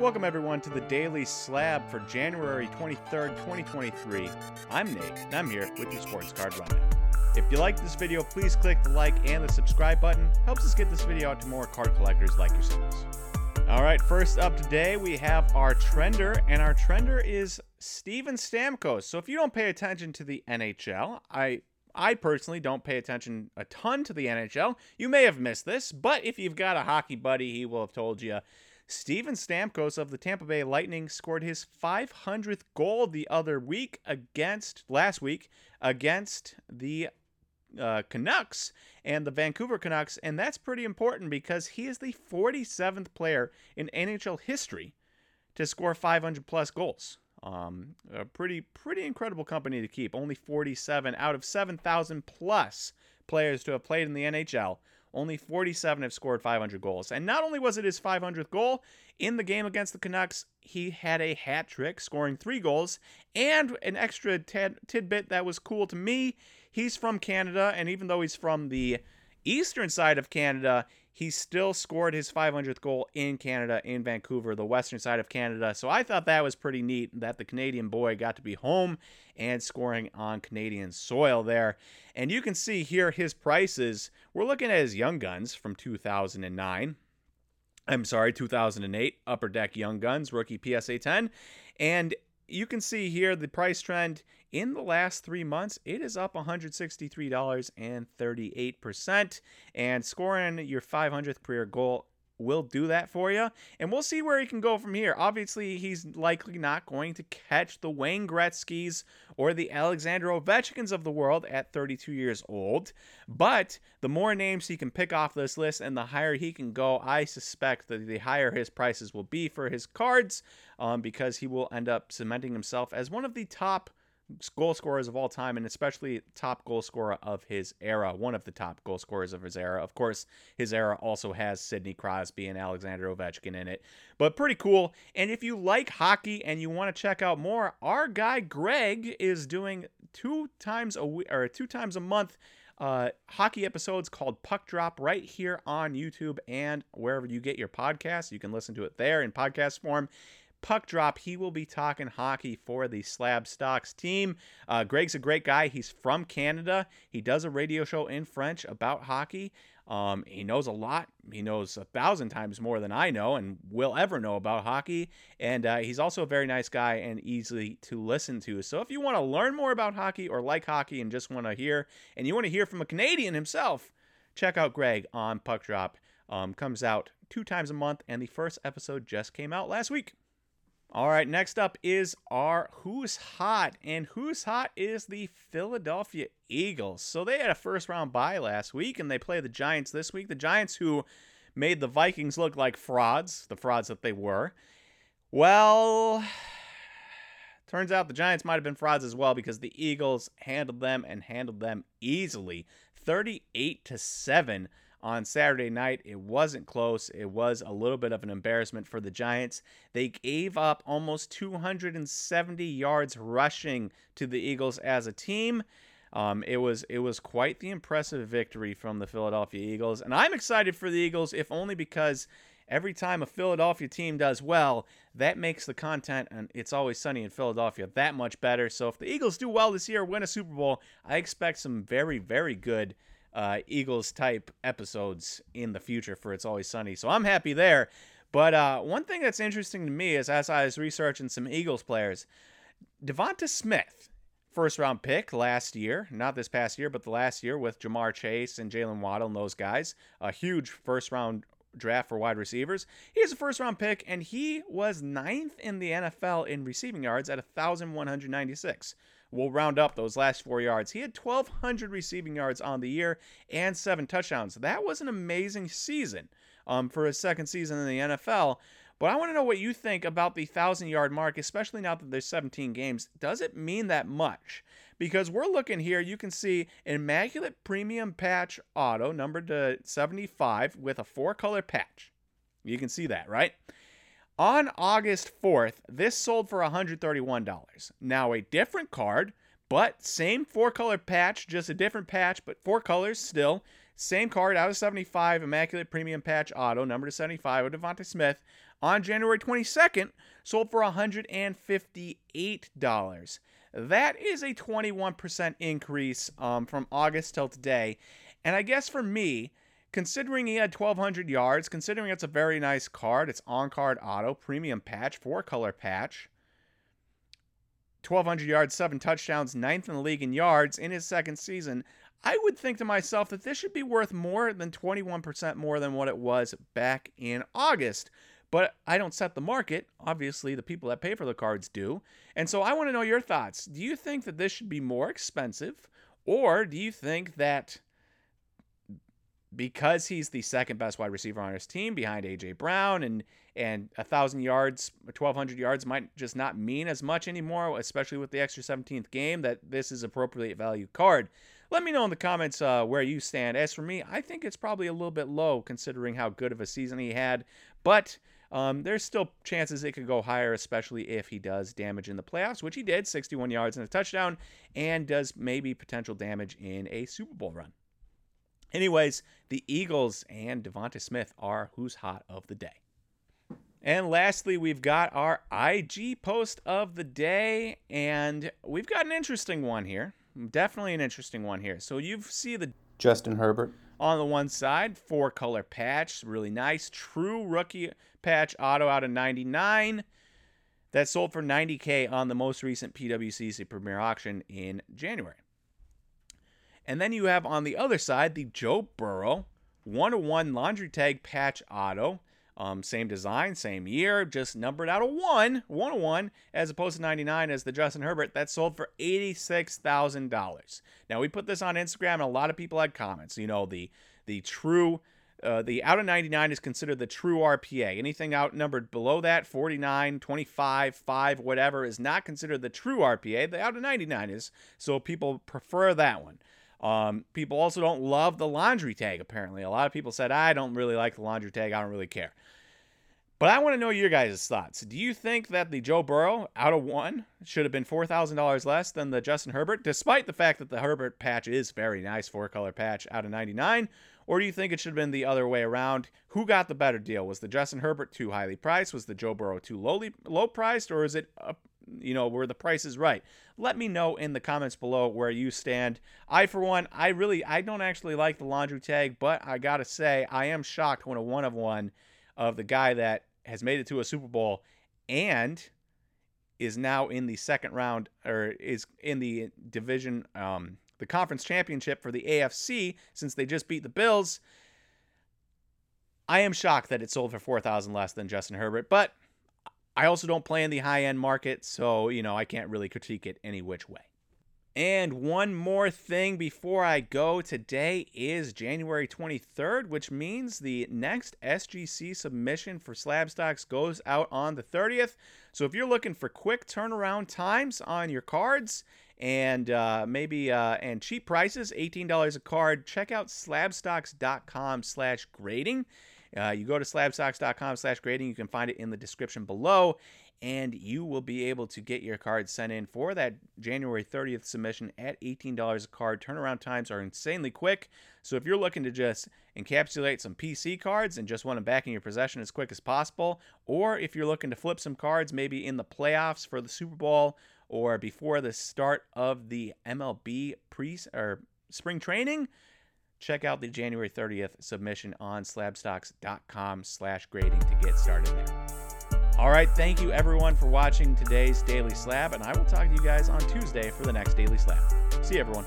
Welcome, everyone, to the Daily Slab for January 23rd, 2023. I'm Nate, and I'm here with your sports card rundown. If you like this video, please click the like and the subscribe button. Helps us get this video out to more card collectors like yourselves. All right, first up today, we have our trender, and our trender is Steven Stamkos. So if you don't pay attention to the NHL, I I personally don't pay attention a ton to the NHL. You may have missed this, but if you've got a hockey buddy, he will have told you Steven Stamkos of the Tampa Bay Lightning scored his 500th goal the other week against last week against the uh, Canucks and the Vancouver Canucks, and that's pretty important because he is the 47th player in NHL history to score 500 plus goals. Um, a pretty pretty incredible company to keep. Only 47 out of 7,000 plus players to have played in the NHL only 47 have scored 500 goals. And not only was it his 500th goal in the game against the Canucks, he had a hat trick, scoring three goals. And an extra tad- tidbit that was cool to me he's from Canada. And even though he's from the eastern side of Canada, he still scored his 500th goal in Canada, in Vancouver, the western side of Canada. So I thought that was pretty neat that the Canadian boy got to be home and scoring on Canadian soil there. And you can see here his prices. We're looking at his Young Guns from 2009. I'm sorry, 2008 Upper Deck Young Guns, rookie PSA 10. And you can see here the price trend in the last three months, it is up $163.38%. And scoring your 500th career goal will do that for you. And we'll see where he can go from here. Obviously, he's likely not going to catch the Wayne Gretzky's or the Alexander Ovechkins of the world at 32 years old. But the more names he can pick off this list and the higher he can go, I suspect that the higher his prices will be for his cards um, because he will end up cementing himself as one of the top goal scorers of all time, and especially top goal scorer of his era, one of the top goal scorers of his era. Of course, his era also has Sidney Crosby and Alexander Ovechkin in it, but pretty cool. And if you like hockey and you want to check out more, our guy Greg is doing two times a week or two times a month. Uh, hockey episodes called Puck Drop right here on YouTube and wherever you get your podcasts. You can listen to it there in podcast form puck drop, he will be talking hockey for the Slab Stocks team. Uh, Greg's a great guy. He's from Canada. He does a radio show in French about hockey. Um, he knows a lot. He knows a thousand times more than I know and will ever know about hockey. And uh, he's also a very nice guy and easy to listen to. So if you want to learn more about hockey or like hockey and just want to hear, and you want to hear from a Canadian himself, check out Greg on Puck Drop. Um, comes out two times a month, and the first episode just came out last week. All right, next up is our Who's Hot. And Who's Hot is the Philadelphia Eagles. So they had a first round bye last week and they play the Giants this week. The Giants, who made the Vikings look like frauds, the frauds that they were. Well, turns out the Giants might have been frauds as well because the Eagles handled them and handled them easily 38 to 7 on Saturday night. It wasn't close. It was a little bit of an embarrassment for the Giants. They gave up almost 270 yards rushing to the Eagles as a team. Um, it was it was quite the impressive victory from the Philadelphia Eagles, and I'm excited for the Eagles, if only because every time a Philadelphia team does well, that makes the content and it's always sunny in Philadelphia that much better. So if the Eagles do well this year, win a Super Bowl, I expect some very very good uh, Eagles type episodes in the future for It's Always Sunny. So I'm happy there. But uh, one thing that's interesting to me is as I was researching some Eagles players, DeVonta Smith, first round pick last year, not this past year, but the last year with Ja'Marr Chase and Jaylen Waddle and those guys, a huge first round draft for wide receivers. He's a first round pick, and he was ninth in the NFL in receiving yards at 1,196 we'll round up those last four yards. He had 1,200 receiving yards on the year and seven touchdowns. That was an amazing season um, for his second season in the NFL. But I want to know what you think about the 1,000 yard mark, especially now that there's 17 games. Does it mean that much? Because we're looking here, you can see Immaculate Premium Patch Auto, numbered to 75, with a four color patch. You can see that, right? On August 4th, this sold for $131. Now, a different card, but same four color patch, just a different patch, but four colors still. Same card out of 75, Immaculate Premium Patch Auto, number to 75 of DeVonta Smith. on January 22nd sold for $158. That is a 21% increase um, from August till today. And I guess for me, considering he had 1,200 yards, considering it's a very nice card, it's on card auto, premium patch, four color patch, 1,200 yards, seven touchdowns, ninth in the league in yards in his second season. I would think to myself that this should be worth more than 21% more than what it was back in August. But I don't set the market. Obviously, the people that pay for the cards do. And so I want to know your thoughts. Do you think that this should be more expensive? Or do you think that because he's the second best wide receiver on his team behind AJ Brown and and a thousand yards, twelve hundred yards might just not mean as much anymore, especially with the extra 17th game. That this is appropriate value card. Let me know in the comments uh, where you stand. As for me, I think it's probably a little bit low considering how good of a season he had, but um, there's still chances it could go higher, especially if he does damage in the playoffs, which he did 61 yards and a touchdown, and does maybe potential damage in a Super Bowl run. Anyways, the Eagles and DeVonta Smith are who's hot of the day. And lastly, we've got our IG post of the day, and we've got an interesting one here. Definitely an interesting one here. So you see the Justin Herbert on the one side, four color patch, really nice, true rookie patch auto out of 99 that sold for 90k on the most recent PWCC Premier auction in January. And then you have on the other side the Joe Burrow 101 laundry tag patch auto. Um, same design, same year, just numbered out of one, 101, as opposed to 99 as the Justin Herbert that sold for $86,000. Now, we put this on Instagram and a lot of people had comments. You know, the the true uh, the out of 99 is considered the true RPA. Anything outnumbered below that, 49, 25, 5, whatever, is not considered the true RPA. The out of 99 is. So people prefer that one. Um, people also don't love the laundry tag, apparently. A lot of people said, I don't really like the laundry tag. I don't really care. But I want to know your guys' thoughts. Do you think that the Joe Burrow out of one should have been $4,000 less than the Justin Herbert, despite the fact that the Herbert patch is very nice, four color patch out of 99? Or do you think it should have been the other way around? Who got the better deal? Was the Justin Herbert too highly priced? Was the Joe Burrow too lowly, low priced? Or is it a you know, where the price is right. Let me know in the comments below where you stand. I, for one, I really, I don't actually like the laundry tag, but I gotta say, I am shocked when a one of one of the guy that has made it to a Super Bowl and is now in the second round or is in the division, um, the conference championship for the AFC since they just beat the Bills. I am shocked that it sold for 4000 less than Justin Herbert, but I also don't play in the high end market, so, you know, I can't really critique it any which way. And one more thing before I go today is January 23rd, which means the next SGC submission for Slab Stocks goes out on the 30th. So if you're looking for quick turnaround times on your cards and uh, maybe uh, and cheap prices, $18 a card, check out slabstocks.com slash. Uh, you go to slabstocks.com slash grading. You can find it in the description below. And you will be able to get your card sent in for that January 30th submission at $18 a card. Turnaround times are insanely quick. So if you're looking to just encapsulate some PC cards and just want them back in your possession as quick as possible, or if you're looking to flip some cards maybe in the playoffs for the Super Bowl or before the start of the MLB pre or spring training, check out the January 30th submission on slabstocks.com slash grading to get started there. All right, thank you everyone for watching today's Daily Slab, and I will talk to you guys on Tuesday for the next Daily Slab. See you, everyone.